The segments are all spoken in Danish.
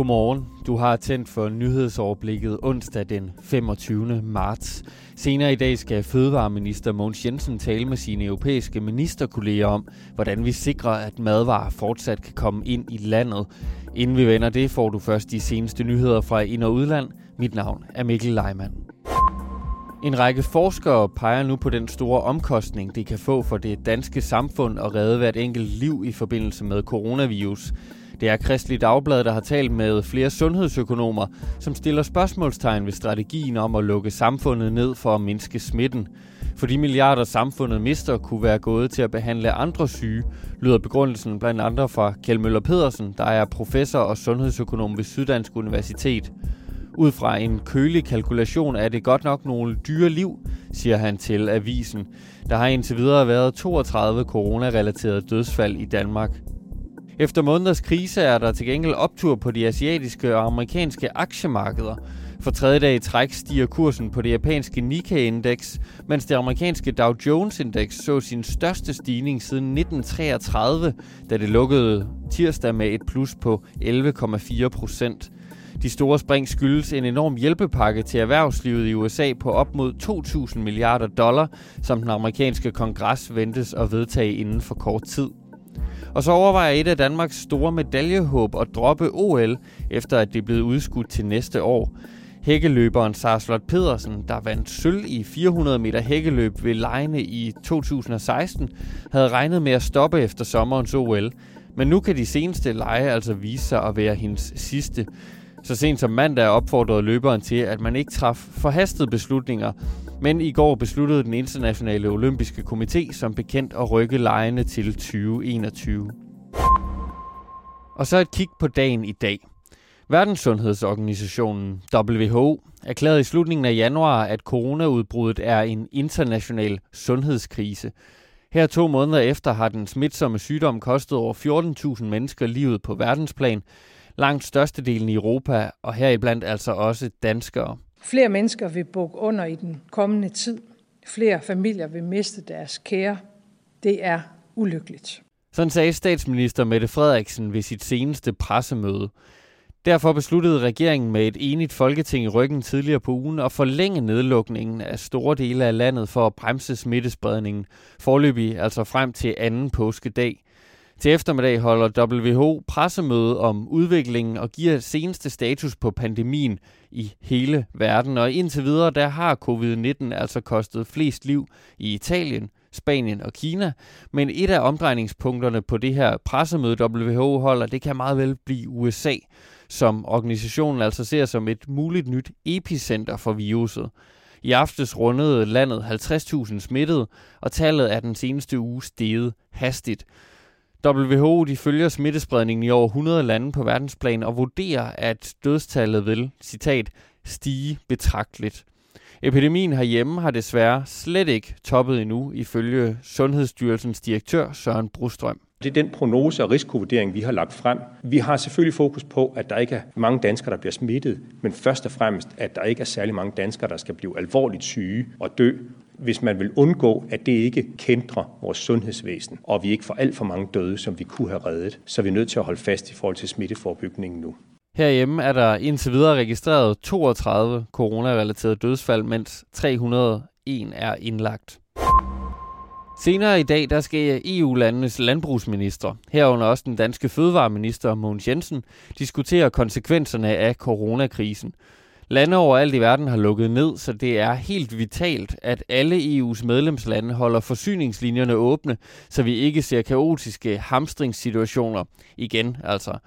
Godmorgen. Du har tændt for nyhedsoverblikket onsdag den 25. marts. Senere i dag skal Fødevareminister Mogens Jensen tale med sine europæiske ministerkolleger om, hvordan vi sikrer, at madvarer fortsat kan komme ind i landet. Inden vi vender det, får du først de seneste nyheder fra ind- og udland. Mit navn er Mikkel Leimann. En række forskere peger nu på den store omkostning, det kan få for det danske samfund at redde hvert enkelt liv i forbindelse med coronavirus. Det er Kristelig Dagblad, der har talt med flere sundhedsøkonomer, som stiller spørgsmålstegn ved strategien om at lukke samfundet ned for at mindske smitten. For de milliarder samfundet mister kunne være gået til at behandle andre syge, lyder begrundelsen blandt andre fra Kjell Møller Pedersen, der er professor og sundhedsøkonom ved Syddansk Universitet. Ud fra en kølig kalkulation er det godt nok nogle dyre liv, siger han til avisen. Der har indtil videre været 32 coronarelaterede dødsfald i Danmark. Efter måneders krise er der til gengæld optur på de asiatiske og amerikanske aktiemarkeder. For tredje dag i træk stiger kursen på det japanske Nikkei-indeks, mens det amerikanske Dow Jones-indeks så sin største stigning siden 1933, da det lukkede tirsdag med et plus på 11,4 procent. De store spring skyldes en enorm hjælpepakke til erhvervslivet i USA på op mod 2.000 milliarder dollar, som den amerikanske kongres ventes at vedtage inden for kort tid. Og så overvejer et af Danmarks store medaljehåb at droppe OL, efter at det er blevet udskudt til næste år. Hækkeløberen Sara Slot Pedersen, der vandt sølv i 400 meter hækkeløb ved Lejne i 2016, havde regnet med at stoppe efter sommerens OL. Men nu kan de seneste lege altså vise sig at være hendes sidste. Så sent som mandag opfordrede løberen til, at man ikke traf forhastede beslutninger, men i går besluttede den internationale olympiske komité som bekendt at rykke lejene til 2021. Og så et kig på dagen i dag. Verdenssundhedsorganisationen WHO erklærede i slutningen af januar, at coronaudbruddet er en international sundhedskrise. Her to måneder efter har den smitsomme sygdom kostet over 14.000 mennesker livet på verdensplan, langt størstedelen i Europa, og heriblandt altså også danskere. Flere mennesker vil bukke under i den kommende tid. Flere familier vil miste deres kære. Det er ulykkeligt. Sådan sagde statsminister Mette Frederiksen ved sit seneste pressemøde. Derfor besluttede regeringen med et enigt folketing i ryggen tidligere på ugen at forlænge nedlukningen af store dele af landet for at bremse smittespredningen, forløbig altså frem til anden påskedag. Til eftermiddag holder WHO pressemøde om udviklingen og giver seneste status på pandemien i hele verden. Og indtil videre, der har covid-19 altså kostet flest liv i Italien, Spanien og Kina. Men et af omdrejningspunkterne på det her pressemøde, WHO holder, det kan meget vel blive USA, som organisationen altså ser som et muligt nyt epicenter for viruset. I aftes rundede landet 50.000 smittede, og tallet er den seneste uge steget hastigt. WHO de følger smittespredningen i over 100 lande på verdensplan og vurderer, at dødstallet vil, citat, stige betragteligt. Epidemien herhjemme har desværre slet ikke toppet endnu, ifølge Sundhedsstyrelsens direktør Søren Brustrøm. Det er den prognose og risikovurdering, vi har lagt frem. Vi har selvfølgelig fokus på, at der ikke er mange danskere, der bliver smittet, men først og fremmest, at der ikke er særlig mange danskere, der skal blive alvorligt syge og dø hvis man vil undgå, at det ikke kendrer vores sundhedsvæsen, og vi ikke får alt for mange døde, som vi kunne have reddet, så er vi nødt til at holde fast i forhold til smitteforbygningen nu. Herhjemme er der indtil videre registreret 32 coronarelaterede dødsfald, mens 301 er indlagt. Senere i dag der skal EU-landenes landbrugsminister, herunder også den danske fødevareminister Mogens Jensen, diskutere konsekvenserne af coronakrisen. Lande overalt i verden har lukket ned, så det er helt vitalt, at alle EU's medlemslande holder forsyningslinjerne åbne, så vi ikke ser kaotiske hamstringssituationer igen. Altså.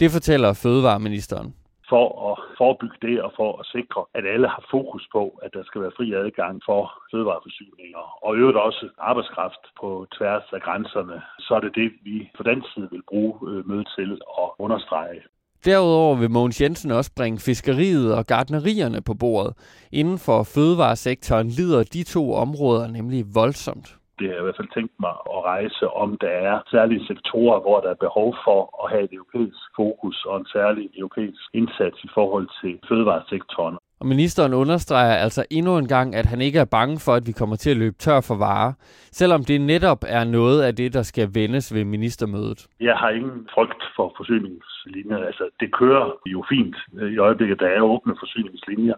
Det fortæller fødevareministeren for at forebygge det og for at sikre, at alle har fokus på, at der skal være fri adgang for fødevareforsyninger og øvrigt også arbejdskraft på tværs af grænserne, så er det det, vi på den side vil bruge øh, mødet til at understrege. Derudover vil Mogens Jensen også bringe fiskeriet og gardnerierne på bordet. Inden for fødevaresektoren lider de to områder nemlig voldsomt. Det har jeg i hvert fald tænkt mig at rejse, om der er særlige sektorer, hvor der er behov for at have et europæisk fokus og en særlig europæisk indsats i forhold til fødevaresektoren. Og ministeren understreger altså endnu en gang, at han ikke er bange for, at vi kommer til at løbe tør for varer, selvom det netop er noget af det, der skal vendes ved ministermødet. Jeg har ingen frygt for forsyningslinjer. Altså, det kører jo fint i øjeblikket, der er åbne forsyningslinjer.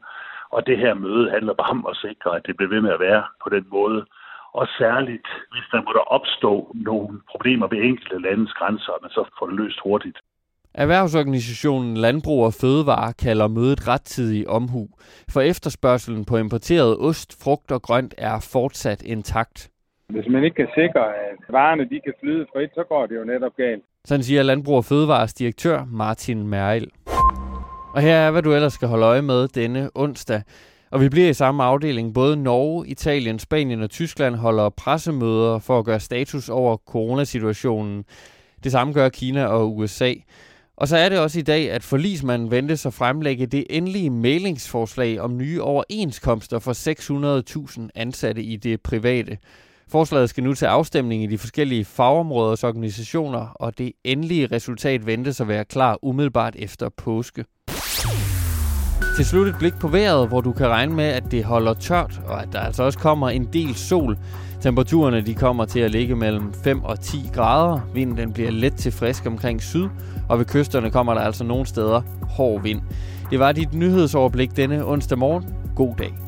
Og det her møde handler bare om at sikre, at det bliver ved med at være på den måde. Og særligt, hvis der måtte opstå nogle problemer ved enkelte landes grænser, man så får det løst hurtigt. Erhvervsorganisationen Landbrug og Fødevare kalder mødet rettidig omhu, for efterspørgselen på importeret ost, frugt og grønt er fortsat intakt. Hvis man ikke kan sikre, at varerne de kan flyde frit, så går det jo netop galt. Sådan siger Landbrug og Fødevares direktør Martin Meril. Og her er, hvad du ellers skal holde øje med denne onsdag. Og vi bliver i samme afdeling. Både Norge, Italien, Spanien og Tyskland holder pressemøder for at gøre status over coronasituationen. Det samme gør Kina og USA. Og så er det også i dag, at forlismanden ventes at fremlægge det endelige mailingsforslag om nye overenskomster for 600.000 ansatte i det private. Forslaget skal nu til afstemning i de forskellige fagområders organisationer, og det endelige resultat ventes at være klar umiddelbart efter påske. Til slut et blik på vejret, hvor du kan regne med, at det holder tørt, og at der altså også kommer en del sol. Temperaturerne de kommer til at ligge mellem 5 og 10 grader. Vinden den bliver let til frisk omkring syd, og ved kysterne kommer der altså nogle steder hård vind. Det var dit nyhedsoverblik denne onsdag morgen. God dag.